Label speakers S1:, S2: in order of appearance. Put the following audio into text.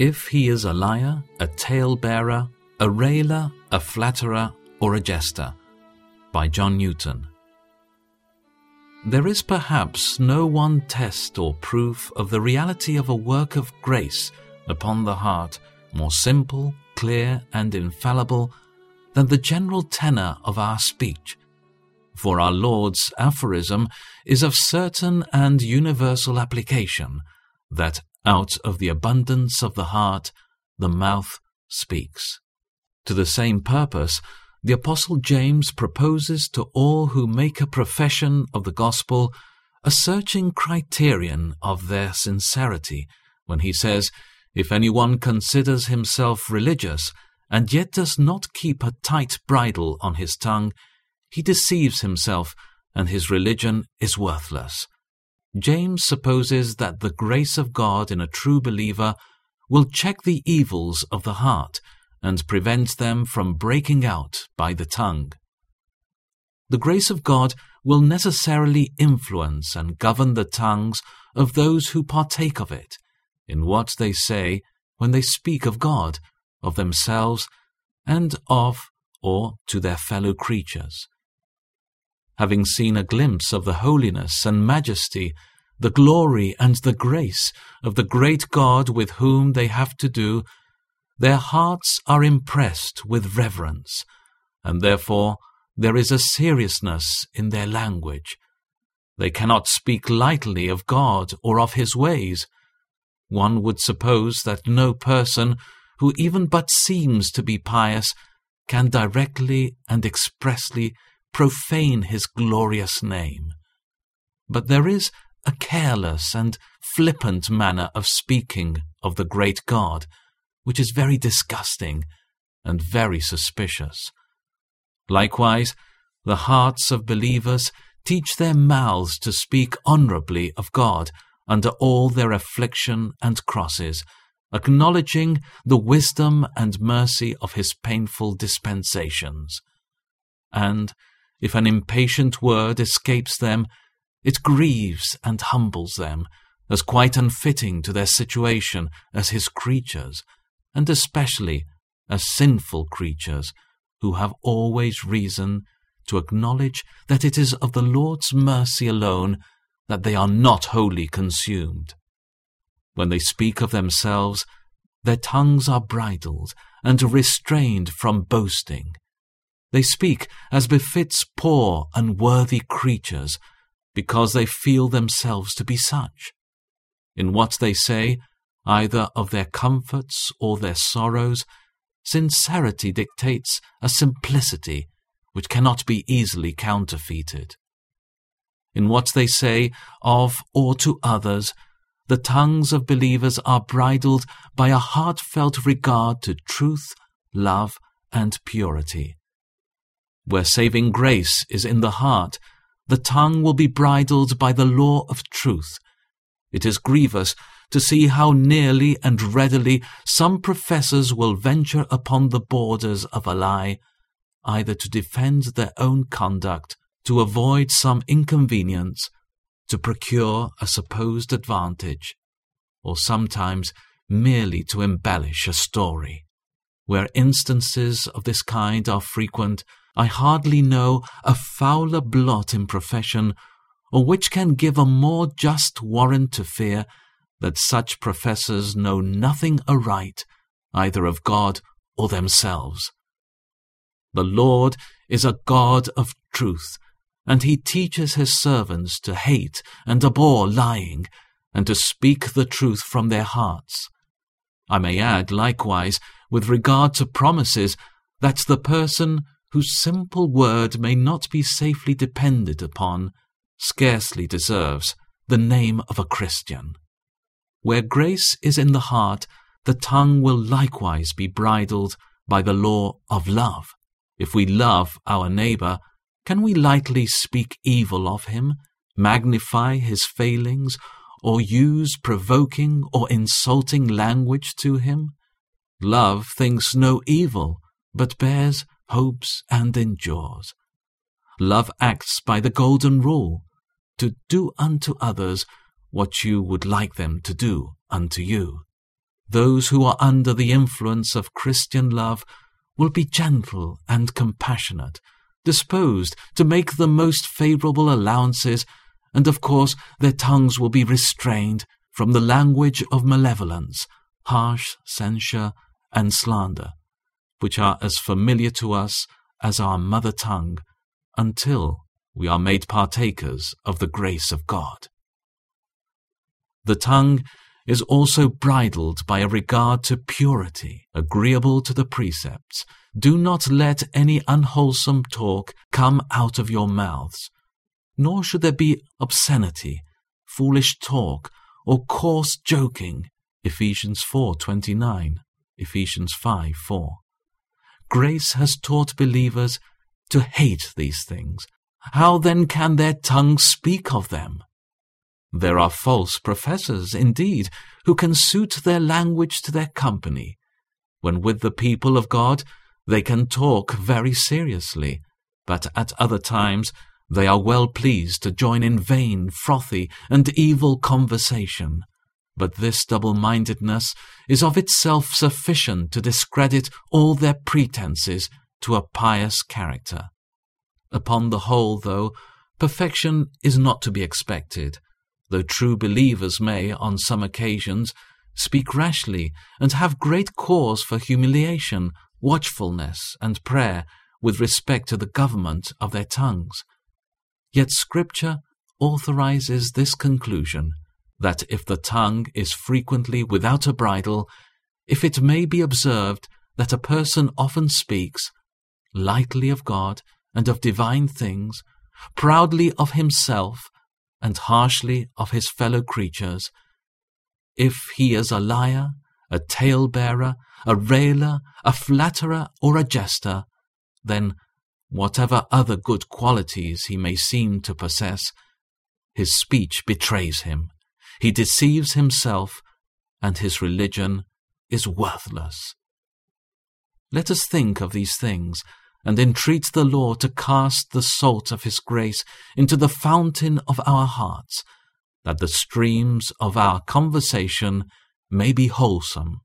S1: if he is a liar, a talebearer, a railer, a flatterer, or a jester. By John Newton. There is perhaps no one test or proof of the reality of a work of grace upon the heart more simple, clear, and infallible than the general tenor of our speech. For our Lord's aphorism is of certain and universal application, that out of the abundance of the heart the mouth speaks. To the same purpose, the Apostle James proposes to all who make a profession of the gospel a searching criterion of their sincerity when he says, If anyone considers himself religious and yet does not keep a tight bridle on his tongue, he deceives himself and his religion is worthless. James supposes that the grace of God in a true believer will check the evils of the heart and prevent them from breaking out by the tongue. The grace of God will necessarily influence and govern the tongues of those who partake of it, in what they say when they speak of God, of themselves, and of or to their fellow creatures. Having seen a glimpse of the holiness and majesty, the glory and the grace of the great God with whom they have to do, their hearts are impressed with reverence, and therefore there is a seriousness in their language. They cannot speak lightly of God or of his ways. One would suppose that no person who even but seems to be pious can directly and expressly profane his glorious name. But there is a careless and flippant manner of speaking of the great God, which is very disgusting and very suspicious. Likewise, the hearts of believers teach their mouths to speak honourably of God under all their affliction and crosses, acknowledging the wisdom and mercy of his painful dispensations. And if an impatient word escapes them, it grieves and humbles them, as quite unfitting to their situation as his creatures, and especially as sinful creatures who have always reason to acknowledge that it is of the Lord's mercy alone that they are not wholly consumed. When they speak of themselves, their tongues are bridled and restrained from boasting. They speak as befits poor, unworthy creatures, because they feel themselves to be such. In what they say, either of their comforts or their sorrows, sincerity dictates a simplicity which cannot be easily counterfeited. In what they say of or to others, the tongues of believers are bridled by a heartfelt regard to truth, love, and purity. Where saving grace is in the heart, the tongue will be bridled by the law of truth. It is grievous to see how nearly and readily some professors will venture upon the borders of a lie, either to defend their own conduct, to avoid some inconvenience, to procure a supposed advantage, or sometimes merely to embellish a story. Where instances of this kind are frequent, I hardly know a fouler blot in profession, or which can give a more just warrant to fear that such professors know nothing aright, either of God or themselves. The Lord is a God of truth, and he teaches his servants to hate and abhor lying, and to speak the truth from their hearts. I may add, likewise, with regard to promises, that the person whose simple word may not be safely depended upon scarcely deserves the name of a Christian. Where grace is in the heart, the tongue will likewise be bridled by the law of love. If we love our neighbor, can we lightly speak evil of him, magnify his failings, or use provoking or insulting language to him? Love thinks no evil, but bears, hopes, and endures. Love acts by the golden rule to do unto others what you would like them to do unto you. those who are under the influence of Christian love will be gentle and compassionate, disposed to make the most favourable allowances, and of course their tongues will be restrained from the language of malevolence, harsh censure, and slander, which are as familiar to us as our mother tongue, until we are made partakers of the grace of God. The tongue is also bridled by a regard to purity, agreeable to the precepts. Do not let any unwholesome talk come out of your mouths, nor should there be obscenity, foolish talk, or coarse joking. Ephesians 4:29, Ephesians 5:4. Grace has taught believers to hate these things. How then can their tongues speak of them? There are false professors, indeed, who can suit their language to their company. When with the people of God, they can talk very seriously, but at other times they are well pleased to join in vain, frothy, and evil conversation. But this double-mindedness is of itself sufficient to discredit all their pretences to a pious character. Upon the whole, though, perfection is not to be expected, though true believers may, on some occasions, speak rashly and have great cause for humiliation, watchfulness, and prayer with respect to the government of their tongues. Yet Scripture authorizes this conclusion that if the tongue is frequently without a bridle, if it may be observed that a person often speaks lightly of God and of divine things, proudly of himself, and harshly of his fellow creatures, if he is a liar, a talebearer, a railer, a flatterer, or a jester, then whatever other good qualities he may seem to possess, his speech betrays him, he deceives himself, and his religion is worthless. Let us think of these things and entreat the Lord to cast the salt of His grace into the fountain of our hearts, that the streams of our conversation may be wholesome